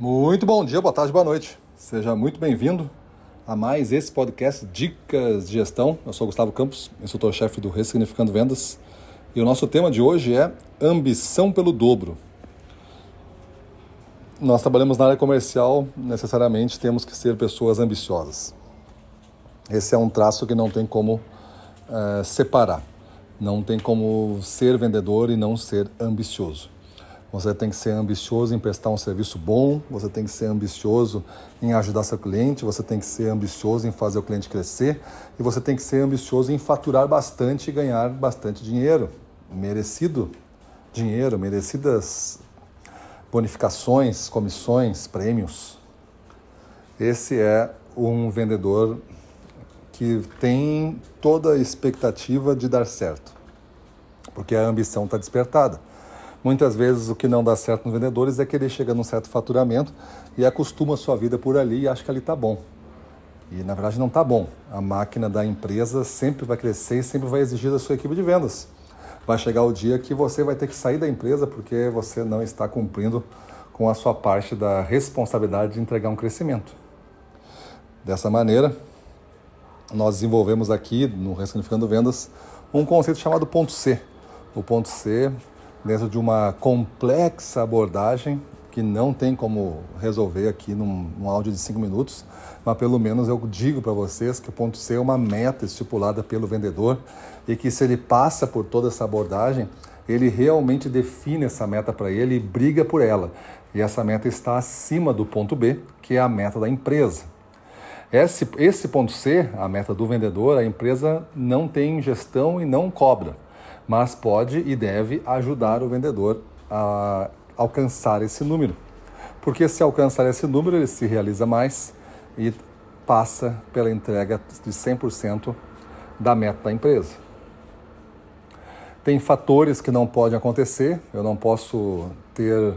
Muito bom dia, boa tarde, boa noite. Seja muito bem-vindo a mais esse podcast Dicas de Gestão. Eu sou Gustavo Campos, instrutor-chefe do Ressignificando Vendas. E o nosso tema de hoje é ambição pelo dobro. Nós trabalhamos na área comercial, necessariamente temos que ser pessoas ambiciosas. Esse é um traço que não tem como é, separar. Não tem como ser vendedor e não ser ambicioso. Você tem que ser ambicioso em prestar um serviço bom, você tem que ser ambicioso em ajudar seu cliente, você tem que ser ambicioso em fazer o cliente crescer e você tem que ser ambicioso em faturar bastante e ganhar bastante dinheiro, merecido dinheiro, merecidas bonificações, comissões, prêmios. Esse é um vendedor que tem toda a expectativa de dar certo, porque a ambição está despertada. Muitas vezes o que não dá certo nos vendedores é que ele chega num certo faturamento e acostuma a sua vida por ali e acha que ali está bom. E na verdade não está bom. A máquina da empresa sempre vai crescer e sempre vai exigir da sua equipe de vendas. Vai chegar o dia que você vai ter que sair da empresa porque você não está cumprindo com a sua parte da responsabilidade de entregar um crescimento. Dessa maneira, nós desenvolvemos aqui no Ressignificando Vendas um conceito chamado ponto C. O ponto C dentro de uma complexa abordagem que não tem como resolver aqui num, num áudio de cinco minutos, mas pelo menos eu digo para vocês que o ponto C é uma meta estipulada pelo vendedor e que se ele passa por toda essa abordagem, ele realmente define essa meta para ele e briga por ela. E essa meta está acima do ponto B, que é a meta da empresa. Esse, esse ponto C, a meta do vendedor, a empresa não tem gestão e não cobra mas pode e deve ajudar o vendedor a alcançar esse número. Porque se alcançar esse número, ele se realiza mais e passa pela entrega de 100% da meta da empresa. Tem fatores que não podem acontecer, eu não posso ter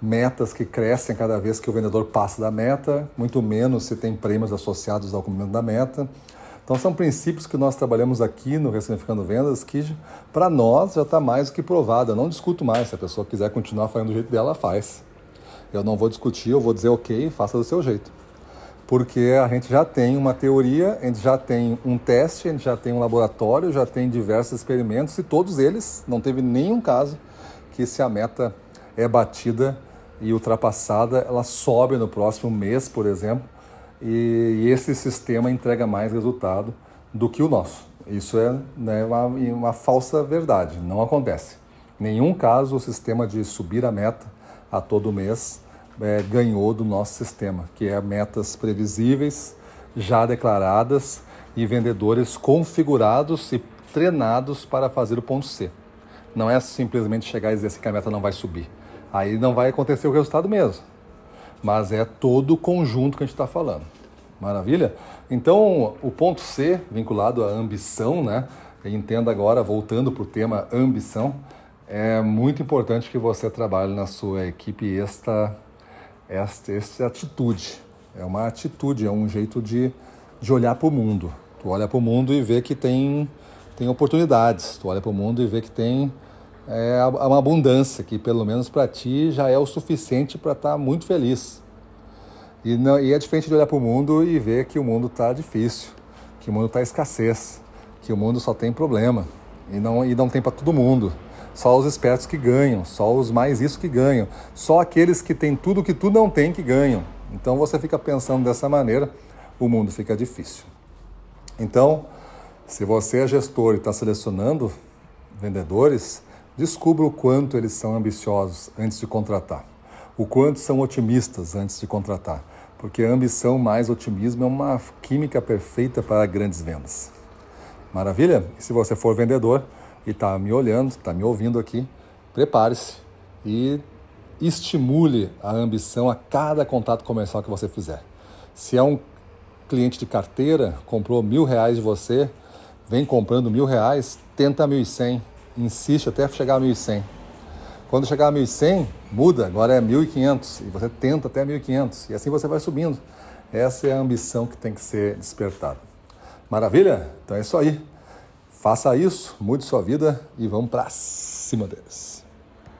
metas que crescem cada vez que o vendedor passa da meta, muito menos se tem prêmios associados ao cumprimento da meta. Então são princípios que nós trabalhamos aqui no Ressignificando Vendas que para nós já está mais do que provado. Eu não discuto mais. Se a pessoa quiser continuar fazendo do jeito dela, faz. Eu não vou discutir, eu vou dizer ok, faça do seu jeito. Porque a gente já tem uma teoria, a gente já tem um teste, a gente já tem um laboratório, já tem diversos experimentos e todos eles, não teve nenhum caso que se a meta é batida e ultrapassada, ela sobe no próximo mês, por exemplo, e, esse sistema entrega mais resultado do que o nosso. Isso é né, uma, uma falsa verdade, não acontece. Em nenhum caso o sistema de subir a meta a todo mês é, ganhou do nosso sistema, que é metas previsíveis, já declaradas e vendedores configurados e treinados para fazer o ponto C. Não é simplesmente chegar e dizer assim que a meta não vai subir. Aí não vai acontecer o resultado mesmo mas é todo o conjunto que a gente está falando. Maravilha? Então, o ponto C, vinculado à ambição, né? Entenda agora, voltando para o tema ambição, é muito importante que você trabalhe na sua equipe esta, esta, esta atitude. É uma atitude, é um jeito de, de olhar para o mundo. Tu olha para o mundo e vê que tem, tem oportunidades. Tu olha para o mundo e vê que tem é uma abundância que, pelo menos para ti, já é o suficiente para estar tá muito feliz. E, não, e é diferente de olhar para o mundo e ver que o mundo está difícil, que o mundo está escassez, que o mundo só tem problema e não, e não tem para todo mundo. Só os espertos que ganham, só os mais isso que ganham, só aqueles que têm tudo que tu não tem que ganham. Então você fica pensando dessa maneira, o mundo fica difícil. Então, se você é gestor e está selecionando vendedores, Descubra o quanto eles são ambiciosos antes de contratar, o quanto são otimistas antes de contratar, porque ambição mais otimismo é uma química perfeita para grandes vendas. Maravilha? E se você for vendedor e está me olhando, está me ouvindo aqui, prepare-se e estimule a ambição a cada contato comercial que você fizer. Se é um cliente de carteira, comprou mil reais de você, vem comprando mil reais, tenta mil e cem insiste até chegar a 1.100. Quando chegar a 1.100, muda, agora é 1.500 e você tenta até 1.500 e assim você vai subindo. Essa é a ambição que tem que ser despertada. Maravilha? Então é isso aí. Faça isso, mude sua vida e vamos para cima deles.